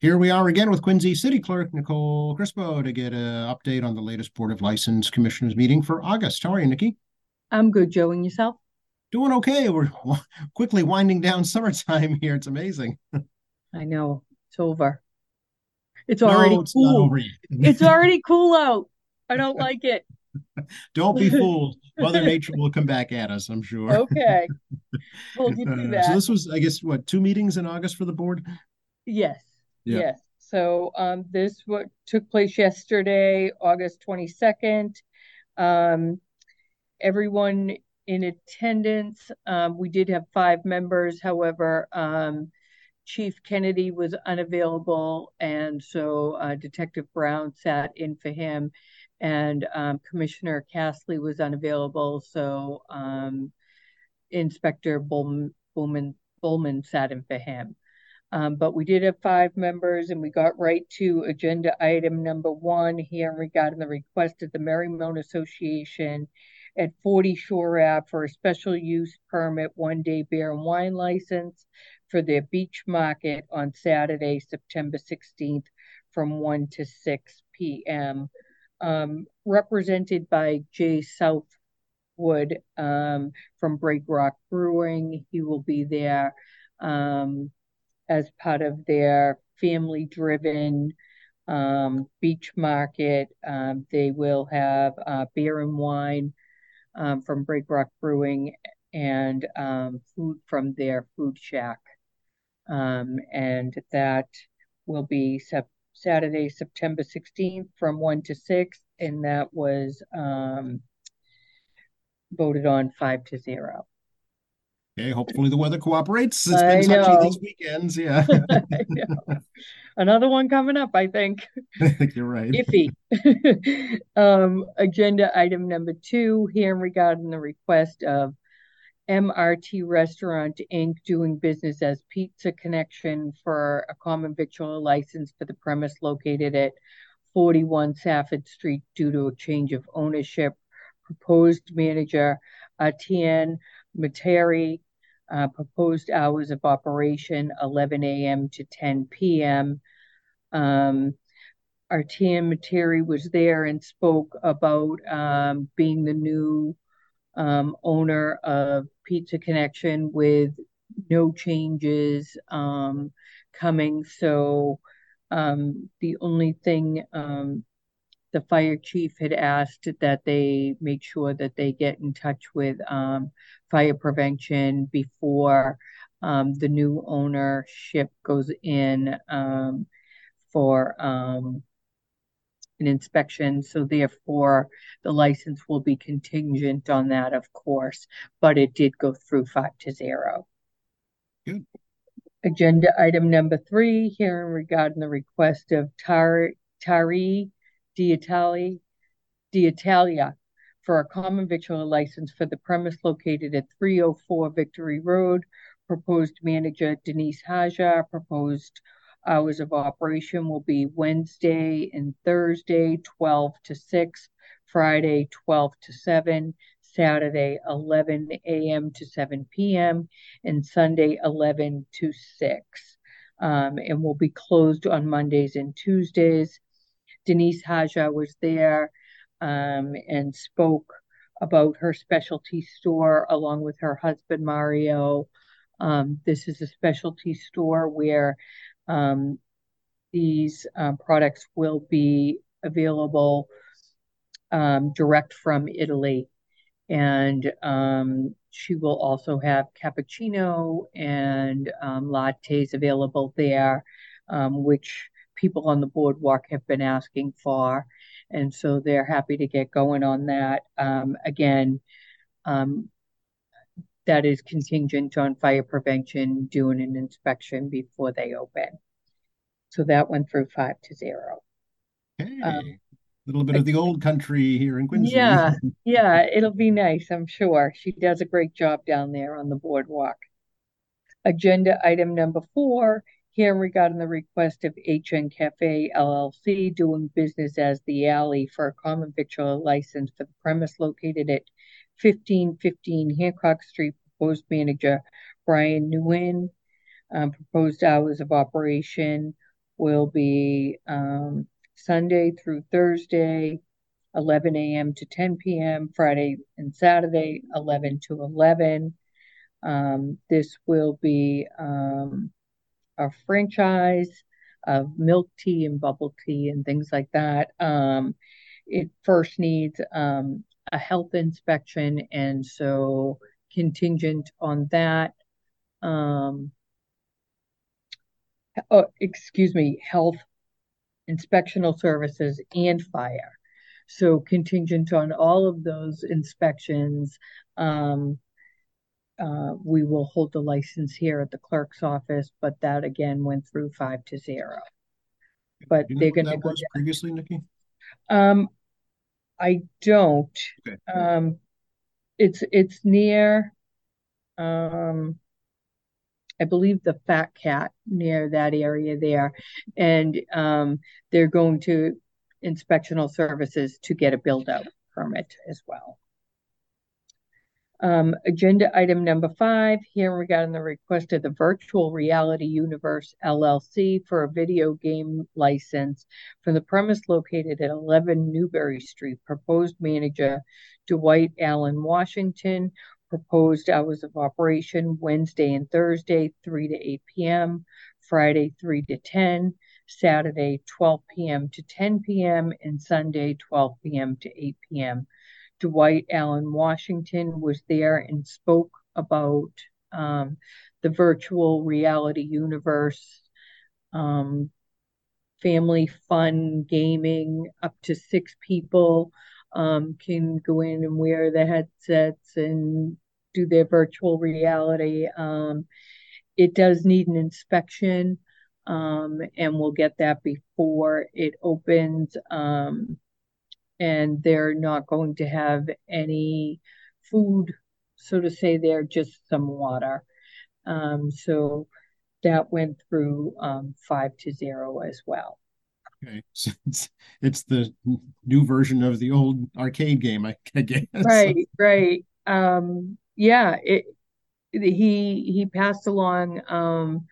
Here we are again with Quincy City Clerk Nicole Crispo to get an update on the latest Board of License Commissioners meeting for August. How are you, Nikki? I'm good, Joe. And yourself? Doing okay. We're quickly winding down summertime here. It's amazing. I know. It's over. It's already no, it's cool. not over yet. it's already cool out. I don't like it. Don't be fooled. Mother Nature will come back at us, I'm sure. Okay. Told you to uh, that. So this was, I guess, what, two meetings in August for the board? Yes. Yeah. Yes. So um, this what took place yesterday, August 22nd. Um, everyone in attendance, um, we did have five members. However, um, Chief Kennedy was unavailable, and so uh, Detective Brown sat in for him, and um, Commissioner Castley was unavailable, so um, Inspector Bullman, Bullman sat in for him. Um, but we did have five members and we got right to agenda item number one here regarding the request of the Merrymount Association at 40 Shore Ave for a special use permit one day beer and wine license for their beach market on Saturday, September 16th from 1 to 6 p.m. Um, represented by Jay Southwood um, from Break Rock Brewing. He will be there. Um, as part of their family driven um, beach market. Um, they will have uh, beer and wine um, from Break Rock Brewing and um, food from their food shack. Um, and that will be sep- Saturday, September 16th from 1 to 6. And that was um, voted on 5 to 0. Okay, hopefully the weather cooperates. It's I been touchy know. these weekends. Yeah, Another one coming up, I think. I think you're right. Iffy. um, agenda item number two, here regarding the request of MRT Restaurant Inc. doing business as Pizza Connection for a common victual license for the premise located at 41 Safford Street due to a change of ownership. Proposed manager Atienne Materi uh, proposed hours of operation 11 a.m. to 10 p.m. Um, Artian Materi was there and spoke about um, being the new um, owner of Pizza Connection with no changes um, coming. So um, the only thing um, the fire chief had asked that they make sure that they get in touch with um, fire prevention before um, the new ownership goes in um, for um, an inspection. So therefore, the license will be contingent on that, of course, but it did go through five to zero. Good. Agenda item number three, hearing regarding the request of Tar Tari Diatali, Diatalia for a common victual license for the premise located at 304 Victory Road. Proposed manager Denise Haja. Proposed hours of operation will be Wednesday and Thursday, 12 to 6, Friday, 12 to 7, Saturday, 11 a.m. to 7 p.m., and Sunday, 11 to 6. Um, and will be closed on Mondays and Tuesdays. Denise Haja was there um, and spoke about her specialty store along with her husband Mario. Um, this is a specialty store where um, these uh, products will be available um, direct from Italy. And um, she will also have cappuccino and um, lattes available there, which people on the boardwalk have been asking for. And so they're happy to get going on that. Um, again, um, that is contingent on fire prevention doing an inspection before they open. So that went through five to zero. Okay. Um, a little bit of the old country here in Quincy. Yeah, yeah, it'll be nice, I'm sure. She does a great job down there on the boardwalk. Agenda item number four here regarding the request of HN Cafe LLC doing business as the Alley for a common victual license for the premise located at 1515 Hancock Street. Proposed manager Brian Nguyen. Um, proposed hours of operation will be um, Sunday through Thursday, 11 a.m. to 10 p.m., Friday and Saturday, 11 to 11. Um, this will be um, a franchise of milk tea and bubble tea and things like that. Um, it first needs um, a health inspection, and so contingent on that. Um, oh, excuse me, health inspectional services and fire. So contingent on all of those inspections, um, uh, we will hold the license here at the clerk's office, but that again went through five to zero. But You know they're what gonna that go was previously, Nikki? Um, I don't. Okay. Um, it's it's near, um, I believe the Fat Cat near that area there, and um, they're going to inspectional services to get a build out permit as well. Um, agenda item number five, here regarding the request of the Virtual Reality Universe LLC for a video game license from the premise located at 11 Newberry Street. Proposed manager Dwight Allen Washington. Proposed hours of operation Wednesday and Thursday, 3 to 8 p.m., Friday, 3 to 10, Saturday, 12 p.m. to 10 p.m., and Sunday, 12 p.m. to 8 p.m. Dwight Allen Washington was there and spoke about um, the virtual reality universe, um, family fun gaming, up to six people um, can go in and wear the headsets and do their virtual reality. Um, it does need an inspection, um, and we'll get that before it opens. Um, and they're not going to have any food, so to say, there, just some water. Um, so that went through um, five to zero as well. Okay, so it's it's the new version of the old arcade game, I, I guess. Right, right. Um, yeah, it he he passed along um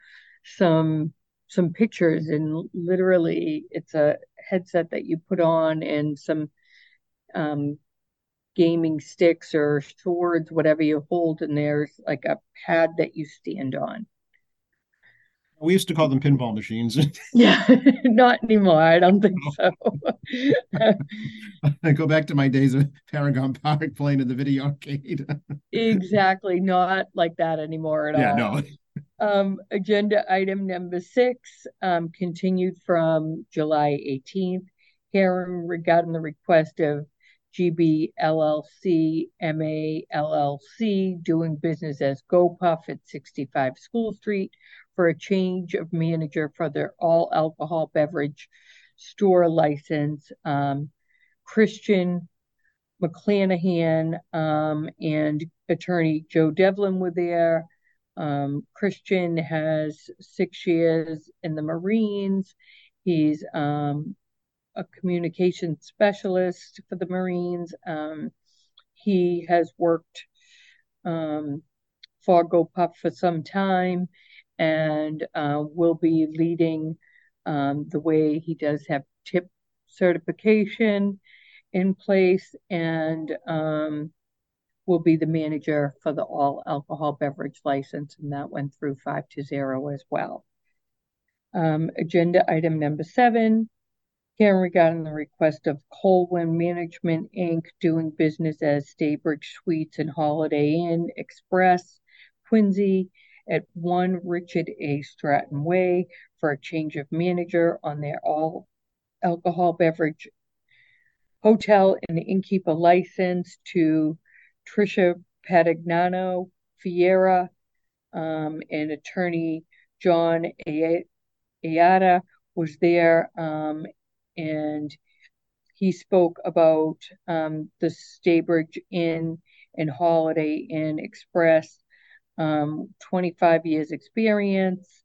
some some pictures and literally it's a headset that you put on and some um gaming sticks or swords, whatever you hold, and there's like a pad that you stand on. We used to call them pinball machines. Yeah, not anymore. I don't think so. I go back to my days of Paragon Park playing in the video arcade. exactly, not like that anymore at yeah, all. no. Um, agenda item number six, um, continued from July 18th. Hearing regarding the request of GB LLC, MA LLC, doing business as GoPuff at 65 School Street for a change of manager for their all alcohol beverage store license. Um, Christian McClanahan um, and attorney Joe Devlin were there. Um, Christian has six years in the Marines. He's um, a communication specialist for the Marines. Um, he has worked um, for GoPuff for some time and uh, will be leading um, the way he does have tip certification in place and um, will be the manager for the all alcohol beverage license, and that went through five to zero as well. Um, agenda item number seven, hearing regarding the request of Colwen Management Inc. doing business as Staybridge Suites and Holiday Inn Express, Quincy, at one Richard A. Stratton Way for a change of manager on their all alcohol beverage hotel and innkeeper license to Tricia Patagnano Fiera um, and attorney John Ayada was there um, and he spoke about um, the Staybridge Inn and Holiday Inn Express, um, 25 years experience,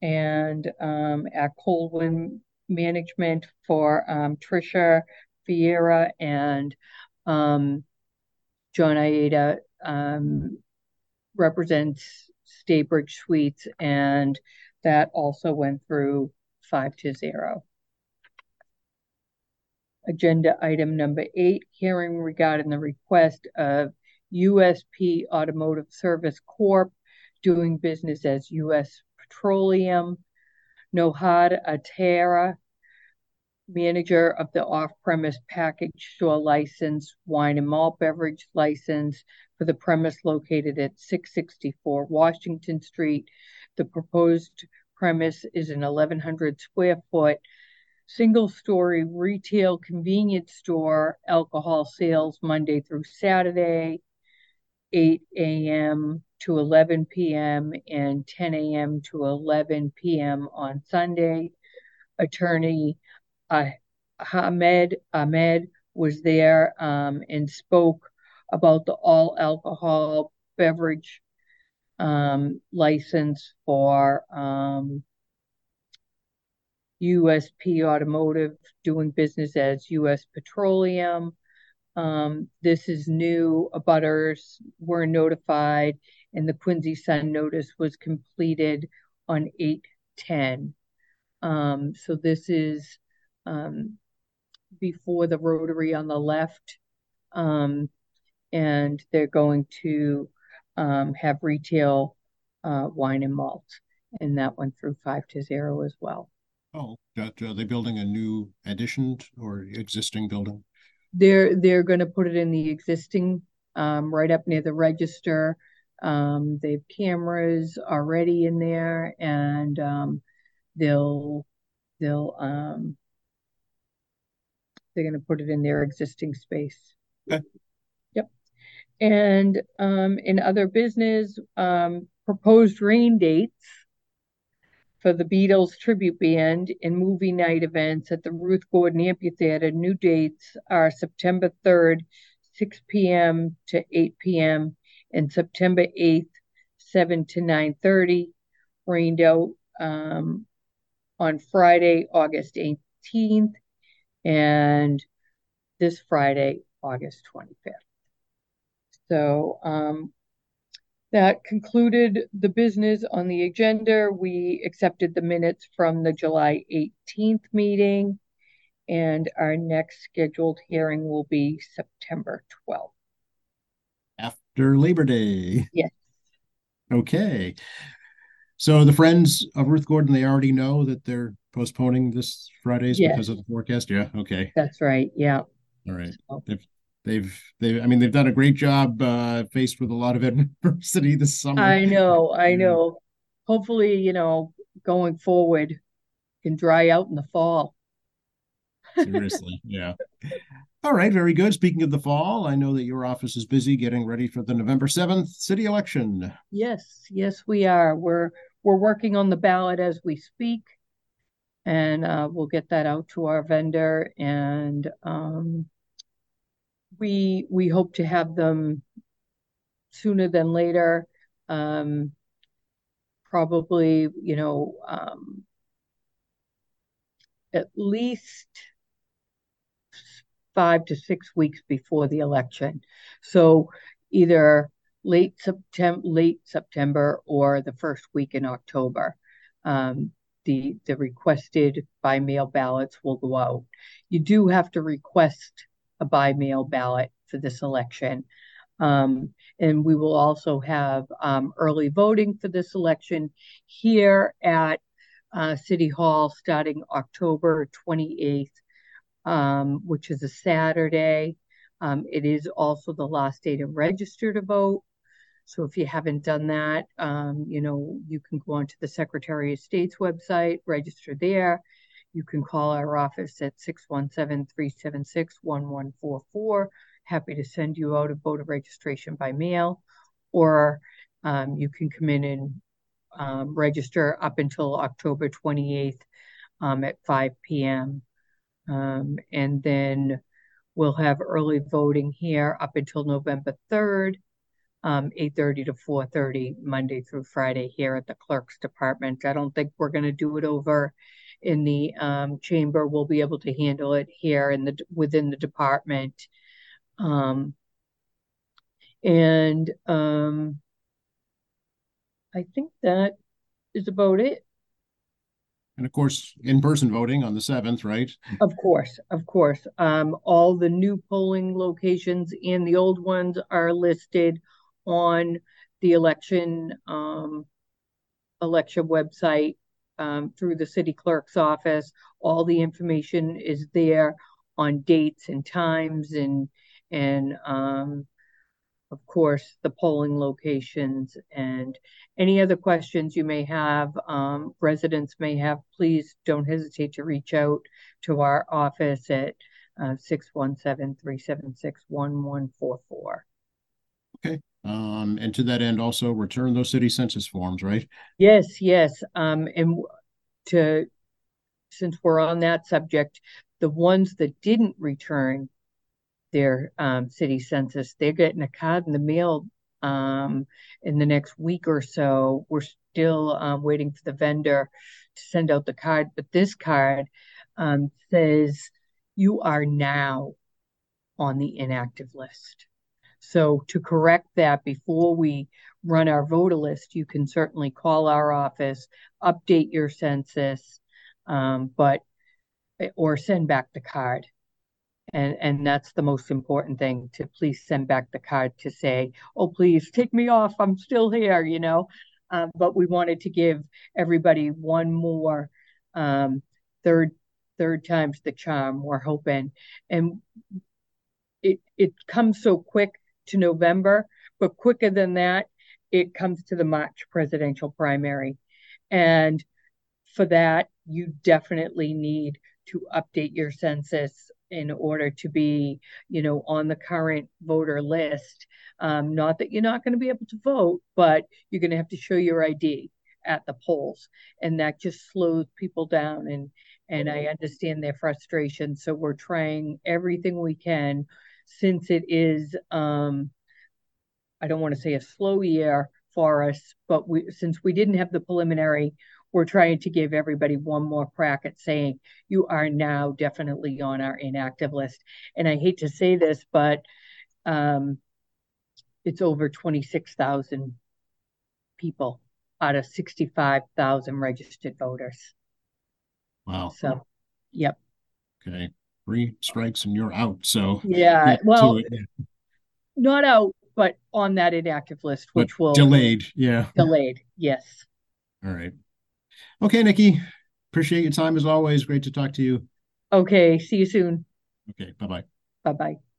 and um, at Colwen Management for um, Tricia Fiera and John Aida um, represents Staybridge Suites, and that also went through five to zero. Agenda item number eight, hearing regarding the request of USP Automotive Service Corp. doing business as US Petroleum, Nohad Atera, manager of the off-premise package store license, wine and malt beverage license for the premise located at 664 Washington Street. The proposed premise is an 1,100 square foot single story retail convenience store, alcohol sales Monday through Saturday, 8 a.m. to 11 p.m. and 10 a.m. to 11 p.m. on Sunday. Attorney uh, Ahmed Ahmed was there um, and spoke about the all alcohol beverage um, license for um, USP Automotive doing business as US Petroleum. Um, this is new. Abutters were notified, and the Quincy Sun notice was completed on 810. Um, so this is um, before the rotary on the left. Um, and they're going to um, have retail uh, wine and malt. And that went through five to zero as well. Oh, that, are they building a new addition or existing building? They're they're going to put it in the existing, um, right up near the register. Um, they have cameras already in there, and um, they'll they'll um, they're going to put it in their existing space. Okay. Yep. And um, in other business, um, proposed rain dates for the Beatles tribute band and movie night events at the Ruth Gordon Amphitheater. New dates are September 3rd, 6 p.m. to 8 p.m. and September 8th, 7 to 9.30. Rained out um, on Friday, August 18th and this Friday, August 25th. So um, that concluded the business on the agenda. We accepted the minutes from the July 18th meeting, and our next scheduled hearing will be September 12th. After Labor Day. Yes. Okay. So the friends of Ruth Gordon, they already know that they're postponing this Fridays because of the forecast. Yeah. Okay. That's right. Yeah. All right. So- They've they've they I mean they've done a great job uh faced with a lot of adversity this summer. I know. I know. Hopefully, you know, going forward can dry out in the fall. Seriously. Yeah. All right, very good. Speaking of the fall, I know that your office is busy getting ready for the November 7th city election. Yes, yes, we are. We're we're working on the ballot as we speak. And uh, we'll get that out to our vendor and um, we we hope to have them sooner than later. Um, probably, you know, um, at least five to six weeks before the election. So either late September, late September, or the first week in October. Um, the the requested by mail ballots will go out. You do have to request a by mail ballot for this election. Um, and we will also have um, early voting for this election here at uh, City Hall starting October 28th, um, which is a Saturday. Um, it is also the last day to register to vote. So if you haven't done that, um, you know, you can go onto the Secretary of State's website, register there. You can call our office at 617-376-1144. Happy to send you out a voter registration by mail, or um, you can come in and um, register up until October 28th um, at 5 p.m. Um, and then we'll have early voting here up until November 3rd, um, 8.30 to 4.30, Monday through Friday here at the clerk's department. I don't think we're going to do it over in the um, chamber. We'll be able to handle it here in the within the department. Um, and um, I think that is about it. And of course, in-person voting on the seventh, right? Of course, of course. Um, all the new polling locations and the old ones are listed on the election um, election website um, through the city clerk's office. All the information is there on dates and times and and um, of course, the polling locations and any other questions you may have, um, residents may have, please don't hesitate to reach out to our office at uh, 617-376-1144. Okay. Um, and to that end, also return those city census forms, right? Yes, yes. Um, and to since we're on that subject, the ones that didn't return their um, city census. They're getting a card in the mail um, in the next week or so. We're still um, waiting for the vendor to send out the card, but this card um, says you are now on the inactive list. So to correct that before we run our voter list, you can certainly call our office, update your census, um, but or send back the card. And and that's the most important thing to please send back the card to say oh please take me off i'm still here you know? Um, but we wanted to give everybody one more um, third third time's the charm we're hoping. And it it comes so quick to november but quicker than that it comes to the march presidential primary and for that you definitely need to update your census in order to be, you know, on the current voter list. Um, not that you're not going to be able to vote, but you're going to have to show your ID at the polls, and that just slows people down. And and I understand their frustration. So we're trying everything we can, since it is, um, I don't want to say a slow year for us, but we since we didn't have the preliminary we're trying to give everybody one more crack at saying you are now definitely on our inactive list. And I hate to say this, but um, it's over 26,000 people out of 65,000 registered voters. Wow. So, yep. Okay. Three strikes and you're out. So, yeah. Well, not out, but on that inactive list, which but will delayed. Yeah. Delayed. Yes. All right. Okay, Nikki. Appreciate your time as always. Great to talk to you. Okay. See you soon. Okay. Bye bye. Bye bye.